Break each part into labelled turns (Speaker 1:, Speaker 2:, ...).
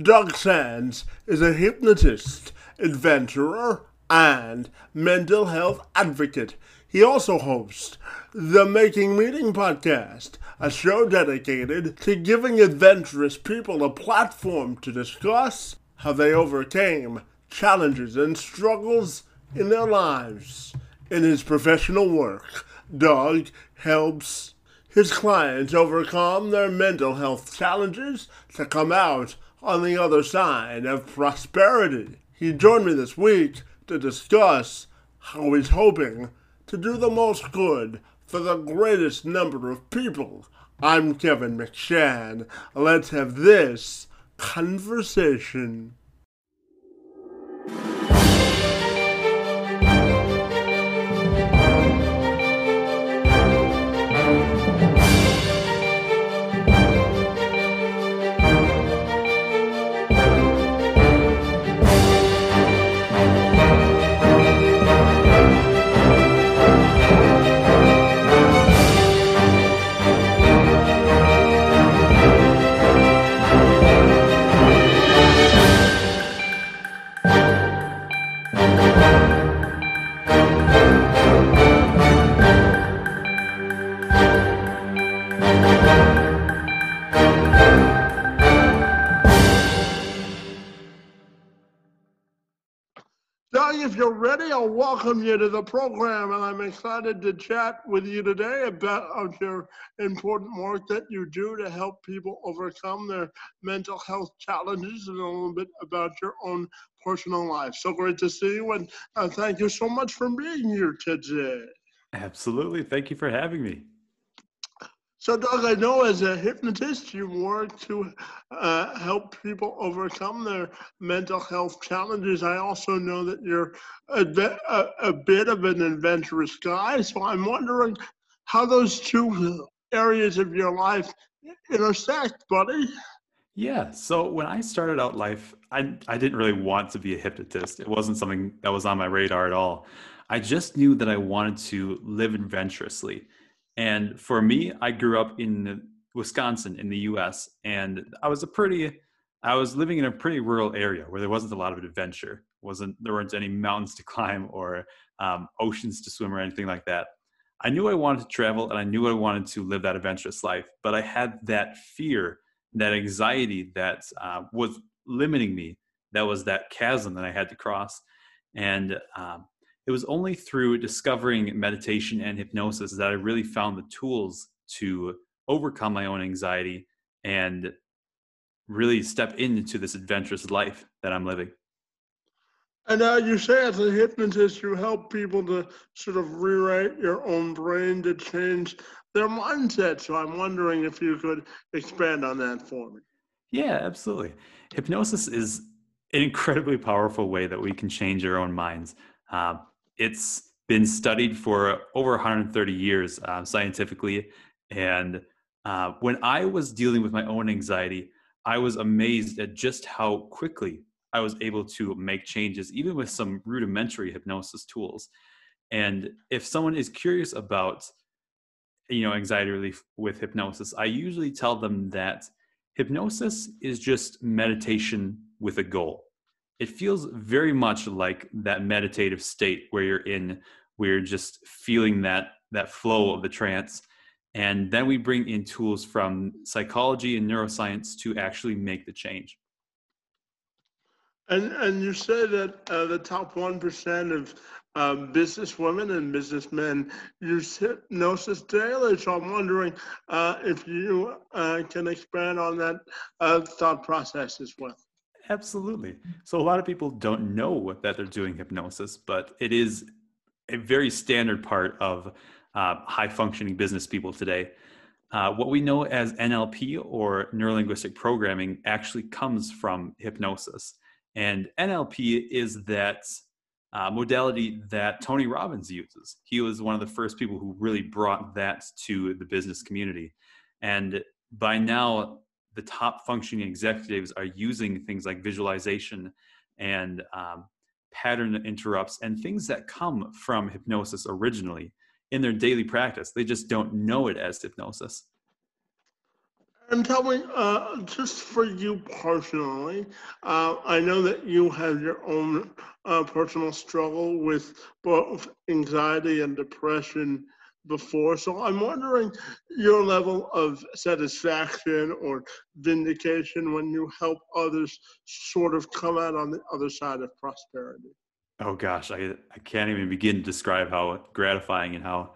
Speaker 1: Doug Sands is a hypnotist, adventurer, and mental health advocate. He also hosts the Making Meaning podcast, a show dedicated to giving adventurous people a platform to discuss how they overcame challenges and struggles in their lives. In his professional work, Doug helps his clients overcome their mental health challenges to come out on the other side of prosperity. He joined me this week to discuss how he's hoping to do the most good for the greatest number of people. I'm Kevin McShann. Let's have this conversation. You're ready, I'll welcome you to the program, and I'm excited to chat with you today about your important work that you do to help people overcome their mental health challenges and a little bit about your own personal life. So great to see you, and uh, thank you so much for being here today.
Speaker 2: Absolutely. Thank you for having me.
Speaker 1: So, Doug, I know as a hypnotist, you work to uh, help people overcome their mental health challenges. I also know that you're a, a, a bit of an adventurous guy. So, I'm wondering how those two areas of your life intersect, buddy.
Speaker 2: Yeah. So, when I started out life, I, I didn't really want to be a hypnotist, it wasn't something that was on my radar at all. I just knew that I wanted to live adventurously and for me, I grew up in Wisconsin in the US, and I was a pretty I was living in a pretty rural area where there wasn't a lot of adventure. wasn't There weren't any mountains to climb or um, oceans to swim or anything like that. I knew I wanted to travel and I knew I wanted to live that adventurous life, but I had that fear, that anxiety that uh, was limiting me. That was that chasm that I had to cross. And um, it was only through discovering meditation and hypnosis that I really found the tools to overcome my own anxiety and really step into this adventurous life that I'm living.
Speaker 1: And uh, you say as a hypnotist, you help people to sort of rewrite your own brain to change their mindset. So I'm wondering if you could expand on that for me.
Speaker 2: Yeah, absolutely. Hypnosis is an incredibly powerful way that we can change our own minds. Uh, it's been studied for over 130 years uh, scientifically. And uh, when I was dealing with my own anxiety, I was amazed at just how quickly I was able to make changes, even with some rudimentary hypnosis tools. And if someone is curious about, you know, anxiety relief with hypnosis, I usually tell them that hypnosis is just meditation with a goal it feels very much like that meditative state where you're in where you're just feeling that that flow of the trance and then we bring in tools from psychology and neuroscience to actually make the change
Speaker 1: and and you say that uh, the top 1% of um, business women and businessmen use hypnosis daily. So I'm wondering uh, if you uh, can expand on that uh, thought process as well.
Speaker 2: Absolutely. So a lot of people don't know that they're doing hypnosis, but it is a very standard part of uh, high functioning business people today. Uh, what we know as NLP or neurolinguistic programming actually comes from hypnosis. And NLP is that uh, modality that Tony Robbins uses. He was one of the first people who really brought that to the business community. And by now, the top functioning executives are using things like visualization and um, pattern interrupts and things that come from hypnosis originally in their daily practice. They just don't know it as hypnosis.
Speaker 1: And tell me, uh, just for you personally, uh, I know that you have your own uh, personal struggle with both anxiety and depression before. So I'm wondering your level of satisfaction or vindication when you help others sort of come out on the other side of prosperity.
Speaker 2: Oh gosh, I, I can't even begin to describe how gratifying and how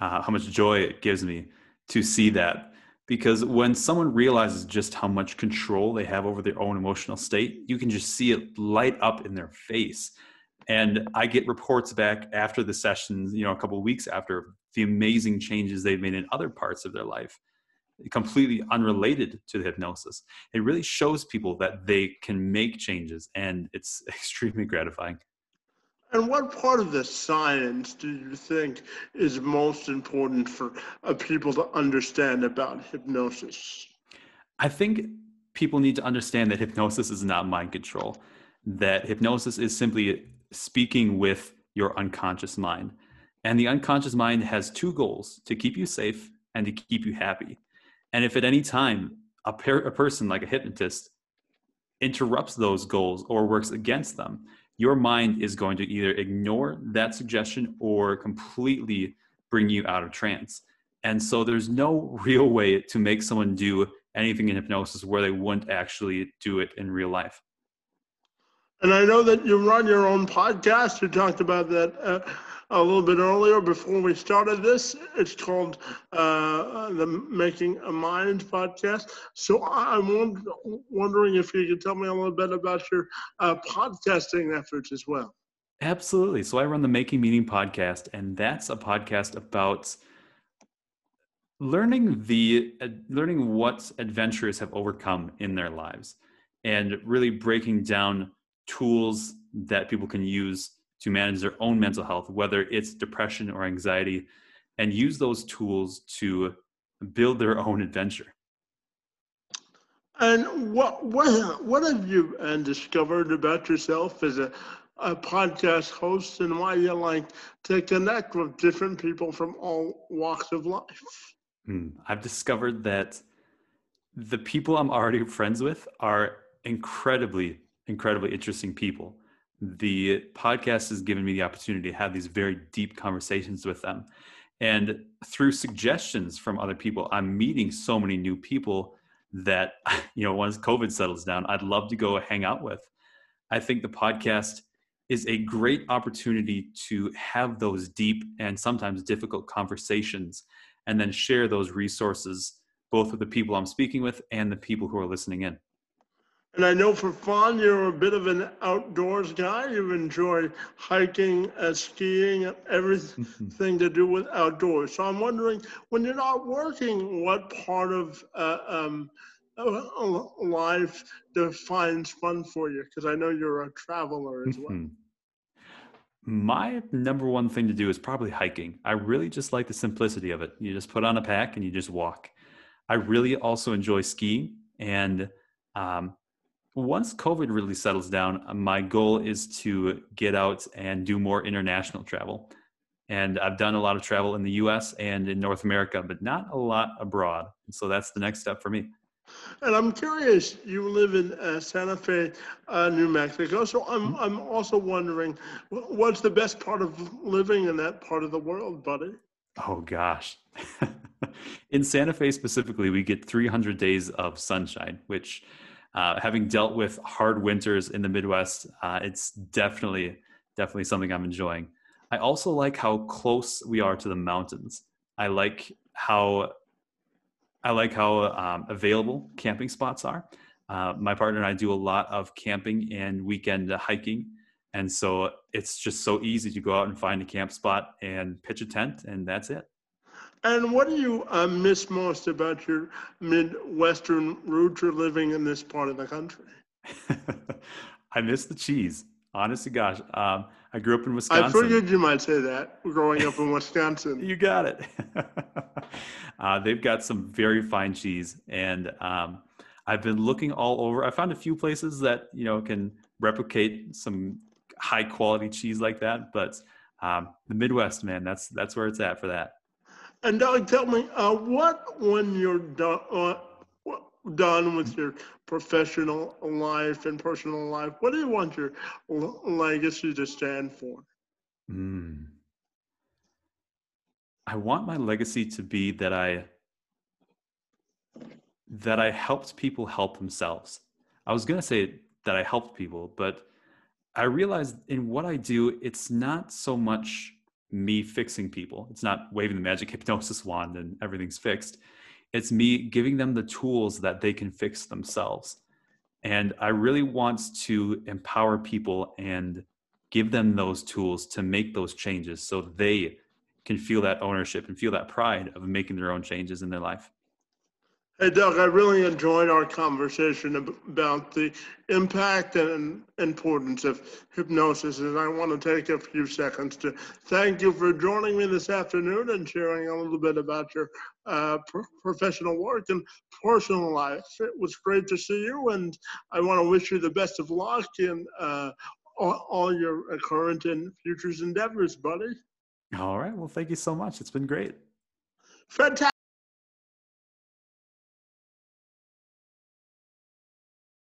Speaker 2: uh, how much joy it gives me to see that. Because when someone realizes just how much control they have over their own emotional state, you can just see it light up in their face. And I get reports back after the sessions, you know, a couple of weeks after the amazing changes they've made in other parts of their life, completely unrelated to the hypnosis. It really shows people that they can make changes, and it's extremely gratifying.
Speaker 1: And what part of the science do you think is most important for uh, people to understand about hypnosis?
Speaker 2: I think people need to understand that hypnosis is not mind control, that hypnosis is simply speaking with your unconscious mind. And the unconscious mind has two goals to keep you safe and to keep you happy. And if at any time a, per- a person like a hypnotist interrupts those goals or works against them, your mind is going to either ignore that suggestion or completely bring you out of trance. And so there's no real way to make someone do anything in hypnosis where they wouldn't actually do it in real life.
Speaker 1: And I know that you run your own podcast. You talked about that uh, a little bit earlier before we started this. It's called uh, the Making a Mind podcast. So I'm wondering if you could tell me a little bit about your uh, podcasting efforts as well.
Speaker 2: Absolutely. So I run the Making Meaning podcast, and that's a podcast about learning the uh, learning what adventurers have overcome in their lives and really breaking down tools that people can use to manage their own mental health, whether it's depression or anxiety, and use those tools to build their own adventure.
Speaker 1: And what what what have you uh, discovered about yourself as a, a podcast host, and why you like to connect with different people from all walks of life?
Speaker 2: Hmm. I've discovered that the people I'm already friends with are incredibly incredibly interesting people. The podcast has given me the opportunity to have these very deep conversations with them. And through suggestions from other people, I'm meeting so many new people that, you know, once COVID settles down, I'd love to go hang out with. I think the podcast is a great opportunity to have those deep and sometimes difficult conversations and then share those resources both with the people I'm speaking with and the people who are listening in.
Speaker 1: And I know for fun, you're a bit of an outdoors guy. You enjoy hiking, uh, skiing, everything to do with outdoors. So I'm wondering, when you're not working, what part of uh, um, uh, life defines fun for you? Because I know you're a traveler as well. Mm-hmm.
Speaker 2: My number one thing to do is probably hiking. I really just like the simplicity of it. You just put on a pack and you just walk. I really also enjoy skiing and um, once COVID really settles down, my goal is to get out and do more international travel. And I've done a lot of travel in the US and in North America, but not a lot abroad. So that's the next step for me.
Speaker 1: And I'm curious, you live in uh, Santa Fe, uh, New Mexico. So I'm, mm-hmm. I'm also wondering, what's the best part of living in that part of the world, buddy?
Speaker 2: Oh, gosh. in Santa Fe specifically, we get 300 days of sunshine, which uh, having dealt with hard winters in the Midwest, uh, it's definitely definitely something I'm enjoying. I also like how close we are to the mountains. I like how I like how um, available camping spots are. Uh, my partner and I do a lot of camping and weekend hiking, and so it's just so easy to go out and find a camp spot and pitch a tent, and that's it.
Speaker 1: And what do you uh, miss most about your Midwestern roots or living in this part of the country?
Speaker 2: I miss the cheese. Honest to gosh. Um, I grew up in Wisconsin.
Speaker 1: I figured you might say that growing up in Wisconsin.
Speaker 2: you got it. uh, they've got some very fine cheese. And um, I've been looking all over. I found a few places that, you know, can replicate some high quality cheese like that. But um, the Midwest, man, that's, that's where it's at for that.
Speaker 1: And Doug, tell me, uh, what when you're done, uh, done with your professional life and personal life, what do you want your legacy to stand for?
Speaker 2: Mm. I want my legacy to be that I that I helped people help themselves. I was going to say that I helped people, but I realized in what I do, it's not so much me fixing people. It's not waving the magic hypnosis wand and everything's fixed. It's me giving them the tools that they can fix themselves. And I really want to empower people and give them those tools to make those changes so they can feel that ownership and feel that pride of making their own changes in their life.
Speaker 1: Hey, Doug, I really enjoyed our conversation about the impact and importance of hypnosis. And I want to take a few seconds to thank you for joining me this afternoon and sharing a little bit about your uh, pro- professional work and personal life. It was great to see you, and I want to wish you the best of luck in uh, all, all your current and futures endeavors, buddy.
Speaker 2: All right. Well, thank you so much. It's been great.
Speaker 1: Fantastic.